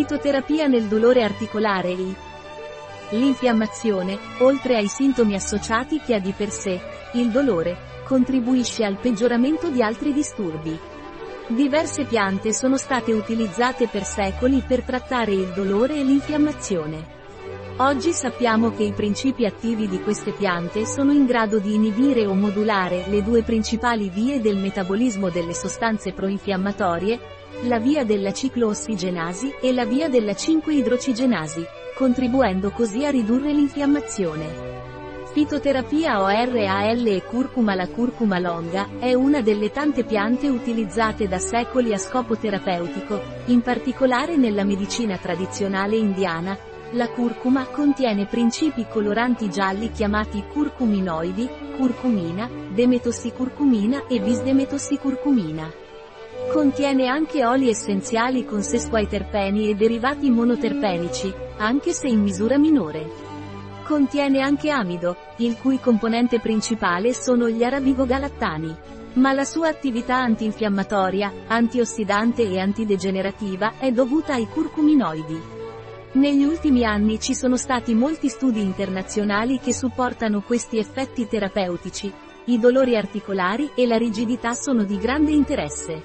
Fitoterapia nel dolore articolare I. L'infiammazione, oltre ai sintomi associati che ha di per sé, il dolore, contribuisce al peggioramento di altri disturbi. Diverse piante sono state utilizzate per secoli per trattare il dolore e l'infiammazione. Oggi sappiamo che i principi attivi di queste piante sono in grado di inibire o modulare le due principali vie del metabolismo delle sostanze proinfiammatorie, la via della cicloossigenasi e la via della 5-idrocigenasi, contribuendo così a ridurre l'infiammazione. Fitoterapia ORAL e curcuma La curcuma longa è una delle tante piante utilizzate da secoli a scopo terapeutico, in particolare nella medicina tradizionale indiana, la curcuma contiene principi coloranti gialli chiamati curcuminoidi, curcumina, demetossicurcumina e bisdemetossicurcumina. Contiene anche oli essenziali con sesquiterpeni e derivati monoterpenici, anche se in misura minore. Contiene anche amido, il cui componente principale sono gli arabigogalattani. Ma la sua attività antinfiammatoria, antiossidante e antidegenerativa è dovuta ai curcuminoidi. Negli ultimi anni ci sono stati molti studi internazionali che supportano questi effetti terapeutici. I dolori articolari e la rigidità sono di grande interesse.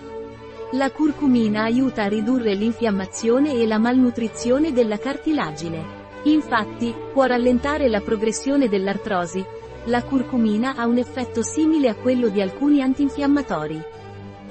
La curcumina aiuta a ridurre l'infiammazione e la malnutrizione della cartilagine. Infatti, può rallentare la progressione dell'artrosi. La curcumina ha un effetto simile a quello di alcuni antinfiammatori.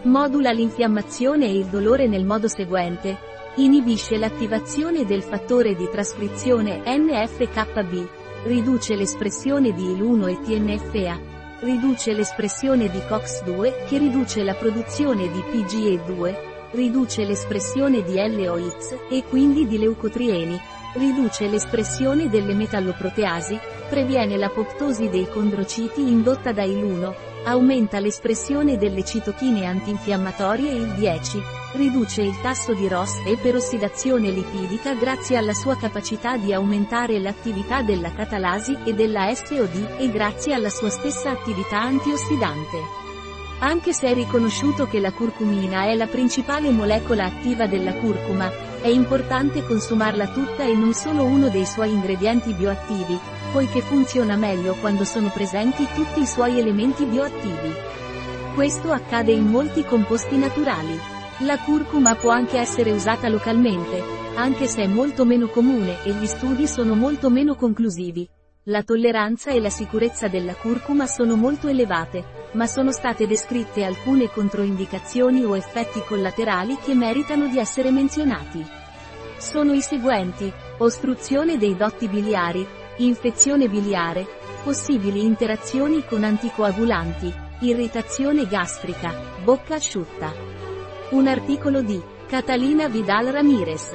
Modula l'infiammazione e il dolore nel modo seguente, Inibisce l'attivazione del fattore di trascrizione NFKB. Riduce l'espressione di IL-1 e TNFA. Riduce l'espressione di COX-2, che riduce la produzione di PGE2. Riduce l'espressione di LOX, e quindi di leucotrieni. Riduce l'espressione delle metalloproteasi. Previene l'apoptosi dei condrociti indotta da IL-1. Aumenta l'espressione delle citochine antinfiammatorie il 10 Riduce il tasso di ROS e perossidazione lipidica grazie alla sua capacità di aumentare l'attività della catalasi e della SOD e grazie alla sua stessa attività antiossidante. Anche se è riconosciuto che la curcumina è la principale molecola attiva della curcuma, è importante consumarla tutta e non solo uno dei suoi ingredienti bioattivi, poiché funziona meglio quando sono presenti tutti i suoi elementi bioattivi. Questo accade in molti composti naturali. La curcuma può anche essere usata localmente, anche se è molto meno comune e gli studi sono molto meno conclusivi. La tolleranza e la sicurezza della curcuma sono molto elevate, ma sono state descritte alcune controindicazioni o effetti collaterali che meritano di essere menzionati. Sono i seguenti, ostruzione dei dotti biliari, infezione biliare, possibili interazioni con anticoagulanti, irritazione gastrica, bocca asciutta. Un articolo di Catalina Vidal Ramirez,